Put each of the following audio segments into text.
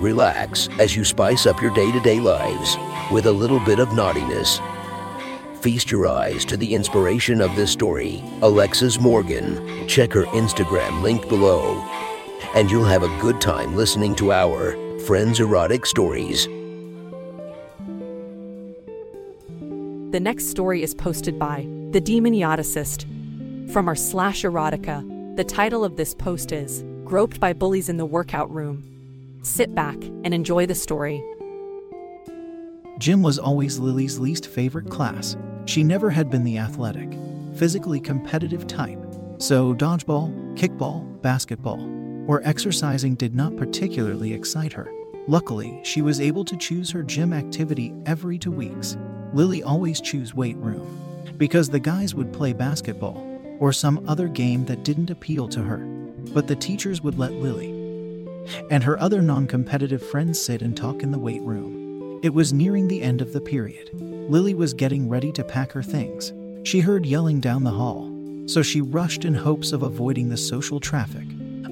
Relax as you spice up your day to day lives with a little bit of naughtiness. Feast your eyes to the inspiration of this story, Alexis Morgan. Check her Instagram link below, and you'll have a good time listening to our Friends Erotic Stories. The next story is posted by The Demon Demonioticist from our slash erotica. The title of this post is Groped by Bullies in the Workout Room. Sit back and enjoy the story. Gym was always Lily's least favorite class. She never had been the athletic, physically competitive type, so dodgeball, kickball, basketball, or exercising did not particularly excite her. Luckily, she was able to choose her gym activity every two weeks. Lily always chose weight room because the guys would play basketball or some other game that didn't appeal to her. But the teachers would let Lily and her other non competitive friends sit and talk in the weight room. It was nearing the end of the period. Lily was getting ready to pack her things. She heard yelling down the hall, so she rushed in hopes of avoiding the social traffic.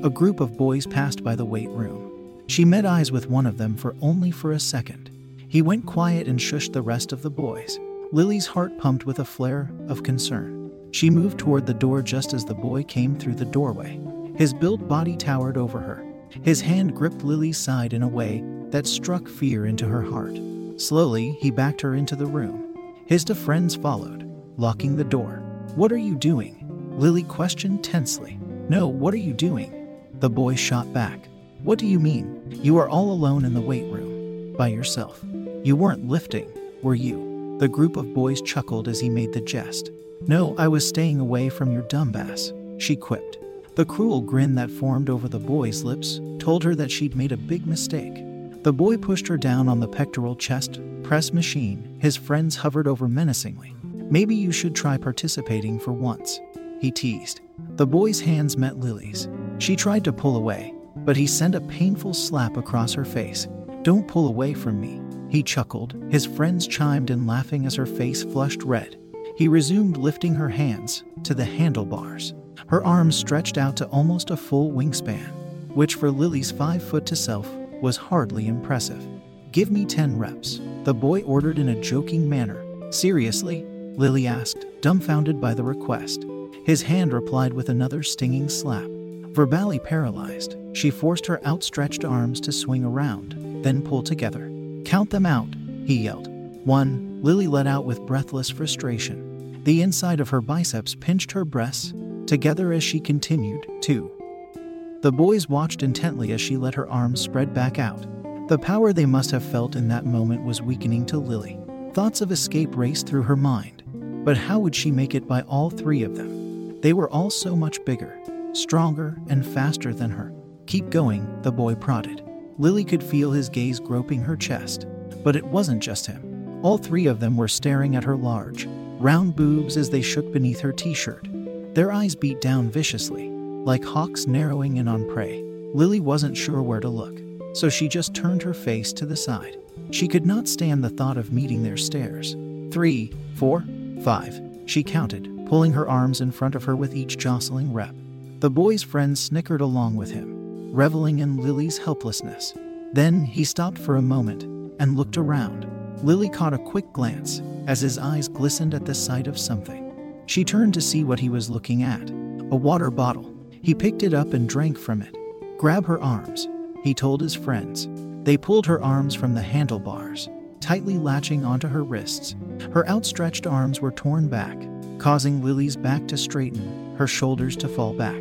A group of boys passed by the weight room. She met eyes with one of them for only for a second. He went quiet and shushed the rest of the boys. Lily's heart pumped with a flare of concern. She moved toward the door just as the boy came through the doorway. His built body towered over her. His hand gripped Lily's side in a way that struck fear into her heart. Slowly, he backed her into the room. His two friends followed, locking the door. What are you doing? Lily questioned tensely. No, what are you doing? The boy shot back. What do you mean? You are all alone in the weight room, by yourself. You weren't lifting, were you? The group of boys chuckled as he made the jest. No, I was staying away from your dumbass, she quipped. The cruel grin that formed over the boy's lips told her that she'd made a big mistake. The boy pushed her down on the pectoral chest press machine. His friends hovered over menacingly. Maybe you should try participating for once, he teased. The boy's hands met Lily's. She tried to pull away, but he sent a painful slap across her face. Don't pull away from me, he chuckled. His friends chimed in laughing as her face flushed red. He resumed lifting her hands to the handlebars. Her arms stretched out to almost a full wingspan, which for Lily's five foot to self was hardly impressive. Give me 10 reps, the boy ordered in a joking manner. Seriously? Lily asked, dumbfounded by the request. His hand replied with another stinging slap. Verbally paralyzed, she forced her outstretched arms to swing around, then pull together. Count them out, he yelled. One, Lily let out with breathless frustration. The inside of her biceps pinched her breasts together as she continued, too. The boys watched intently as she let her arms spread back out. The power they must have felt in that moment was weakening to Lily. Thoughts of escape raced through her mind. But how would she make it by all three of them? They were all so much bigger, stronger, and faster than her. Keep going, the boy prodded. Lily could feel his gaze groping her chest. But it wasn't just him. All three of them were staring at her large, round boobs as they shook beneath her t shirt. Their eyes beat down viciously, like hawks narrowing in on prey. Lily wasn't sure where to look, so she just turned her face to the side. She could not stand the thought of meeting their stares. Three, four, five, she counted, pulling her arms in front of her with each jostling rep. The boy's friends snickered along with him, reveling in Lily's helplessness. Then he stopped for a moment and looked around. Lily caught a quick glance as his eyes glistened at the sight of something. She turned to see what he was looking at a water bottle. He picked it up and drank from it. Grab her arms, he told his friends. They pulled her arms from the handlebars, tightly latching onto her wrists. Her outstretched arms were torn back, causing Lily's back to straighten, her shoulders to fall back,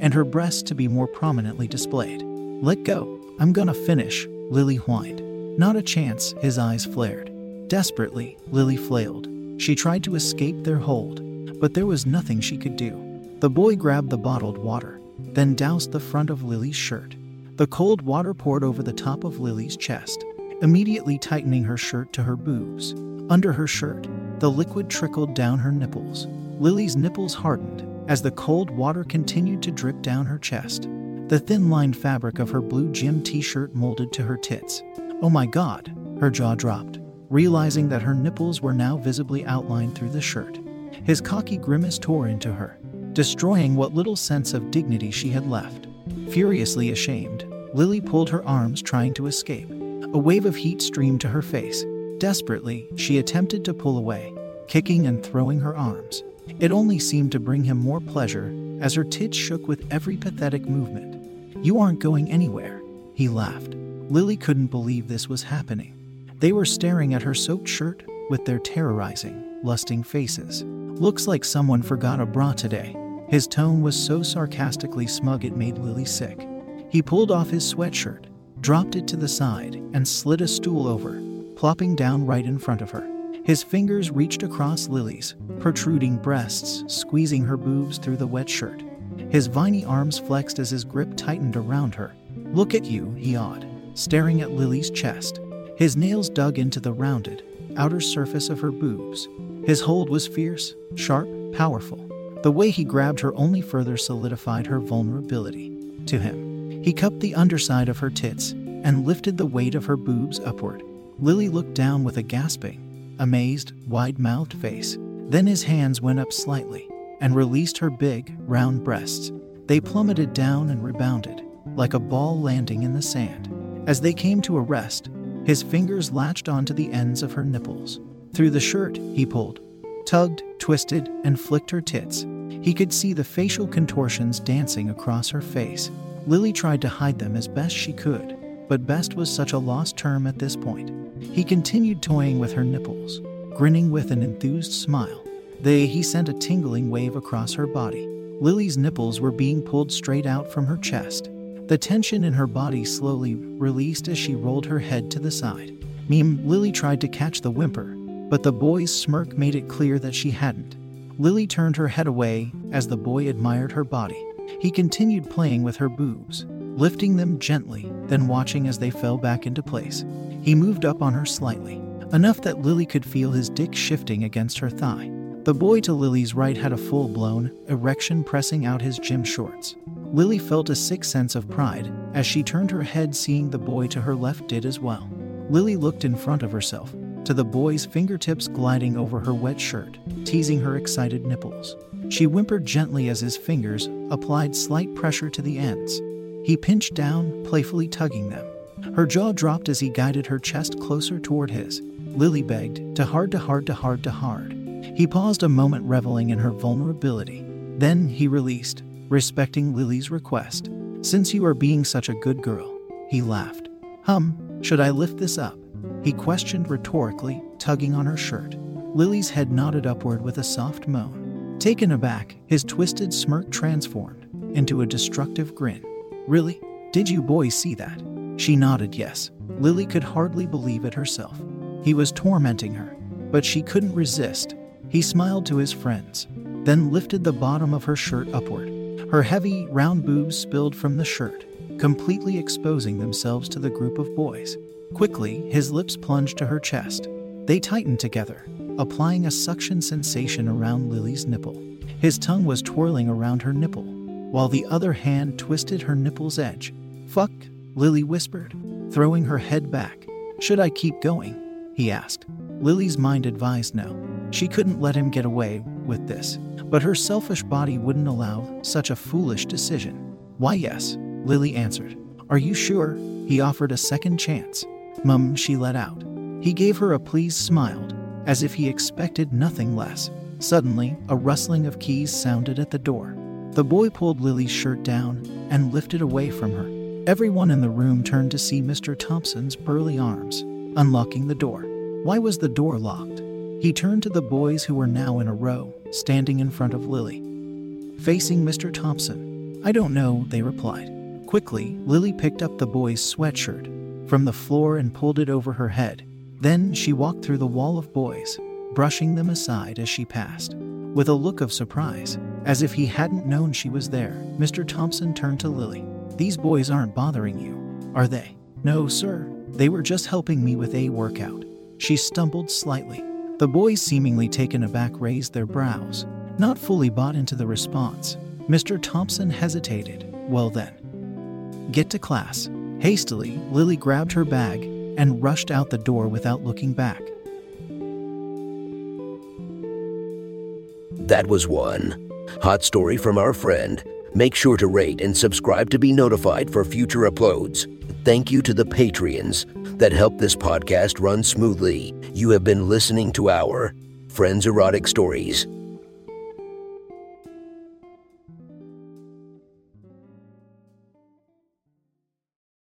and her breasts to be more prominently displayed. Let go, I'm gonna finish, Lily whined. Not a chance, his eyes flared. Desperately, Lily flailed. She tried to escape their hold, but there was nothing she could do. The boy grabbed the bottled water, then doused the front of Lily's shirt. The cold water poured over the top of Lily's chest, immediately tightening her shirt to her boobs. Under her shirt, the liquid trickled down her nipples. Lily's nipples hardened as the cold water continued to drip down her chest. The thin lined fabric of her blue gym t shirt molded to her tits. Oh my god, her jaw dropped, realizing that her nipples were now visibly outlined through the shirt. His cocky grimace tore into her, destroying what little sense of dignity she had left. Furiously ashamed, Lily pulled her arms, trying to escape. A wave of heat streamed to her face. Desperately, she attempted to pull away, kicking and throwing her arms. It only seemed to bring him more pleasure as her tits shook with every pathetic movement. You aren't going anywhere, he laughed. Lily couldn't believe this was happening. They were staring at her soaked shirt with their terrorizing, lusting faces. Looks like someone forgot a bra today. His tone was so sarcastically smug it made Lily sick. He pulled off his sweatshirt, dropped it to the side, and slid a stool over, plopping down right in front of her. His fingers reached across Lily's protruding breasts, squeezing her boobs through the wet shirt. His viney arms flexed as his grip tightened around her. Look at you, he awed, staring at Lily's chest. His nails dug into the rounded, outer surface of her boobs. His hold was fierce, sharp, powerful. The way he grabbed her only further solidified her vulnerability to him. He cupped the underside of her tits and lifted the weight of her boobs upward. Lily looked down with a gasping, amazed, wide mouthed face. Then his hands went up slightly and released her big, round breasts. They plummeted down and rebounded, like a ball landing in the sand. As they came to a rest, his fingers latched onto the ends of her nipples. Through the shirt, he pulled, tugged, twisted, and flicked her tits. He could see the facial contortions dancing across her face. Lily tried to hide them as best she could, but best was such a lost term at this point. He continued toying with her nipples, grinning with an enthused smile. They he sent a tingling wave across her body. Lily's nipples were being pulled straight out from her chest. The tension in her body slowly released as she rolled her head to the side. Meme, Lily tried to catch the whimper, but the boy's smirk made it clear that she hadn't. Lily turned her head away as the boy admired her body. He continued playing with her boobs, lifting them gently, then watching as they fell back into place. He moved up on her slightly, enough that Lily could feel his dick shifting against her thigh. The boy to Lily's right had a full blown erection pressing out his gym shorts. Lily felt a sick sense of pride as she turned her head, seeing the boy to her left did as well. Lily looked in front of herself, to the boy's fingertips gliding over her wet shirt, teasing her excited nipples. She whimpered gently as his fingers applied slight pressure to the ends. He pinched down, playfully tugging them. Her jaw dropped as he guided her chest closer toward his. Lily begged, to hard to hard to hard to hard. He paused a moment, reveling in her vulnerability. Then he released, respecting Lily's request. Since you are being such a good girl, he laughed. Hum, should I lift this up? He questioned rhetorically, tugging on her shirt. Lily's head nodded upward with a soft moan. Taken aback, his twisted smirk transformed into a destructive grin. Really? Did you boys see that? She nodded yes. Lily could hardly believe it herself. He was tormenting her, but she couldn't resist. He smiled to his friends, then lifted the bottom of her shirt upward. Her heavy, round boobs spilled from the shirt, completely exposing themselves to the group of boys. Quickly, his lips plunged to her chest. They tightened together, applying a suction sensation around Lily's nipple. His tongue was twirling around her nipple, while the other hand twisted her nipple's edge. Fuck, Lily whispered, throwing her head back. Should I keep going? He asked. Lily's mind advised no. She couldn't let him get away with this, but her selfish body wouldn't allow such a foolish decision. Why, yes, Lily answered. Are you sure? He offered a second chance. Mum, she let out. He gave her a pleased smile, as if he expected nothing less. Suddenly, a rustling of keys sounded at the door. The boy pulled Lily's shirt down and lifted away from her. Everyone in the room turned to see Mr. Thompson's burly arms, unlocking the door. Why was the door locked? He turned to the boys who were now in a row, standing in front of Lily. Facing Mr. Thompson. I don't know, they replied. Quickly, Lily picked up the boy's sweatshirt from the floor and pulled it over her head. Then she walked through the wall of boys, brushing them aside as she passed. With a look of surprise, as if he hadn't known she was there, Mr. Thompson turned to Lily. These boys aren't bothering you, are they? No, sir, They were just helping me with a workout. She stumbled slightly. The boys, seemingly taken aback, raised their brows, not fully bought into the response. Mr. Thompson hesitated. Well, then, get to class. Hastily, Lily grabbed her bag and rushed out the door without looking back. That was one. Hot story from our friend. Make sure to rate and subscribe to be notified for future uploads. Thank you to the Patreons that help this podcast run smoothly. You have been listening to our Friends Erotic Stories.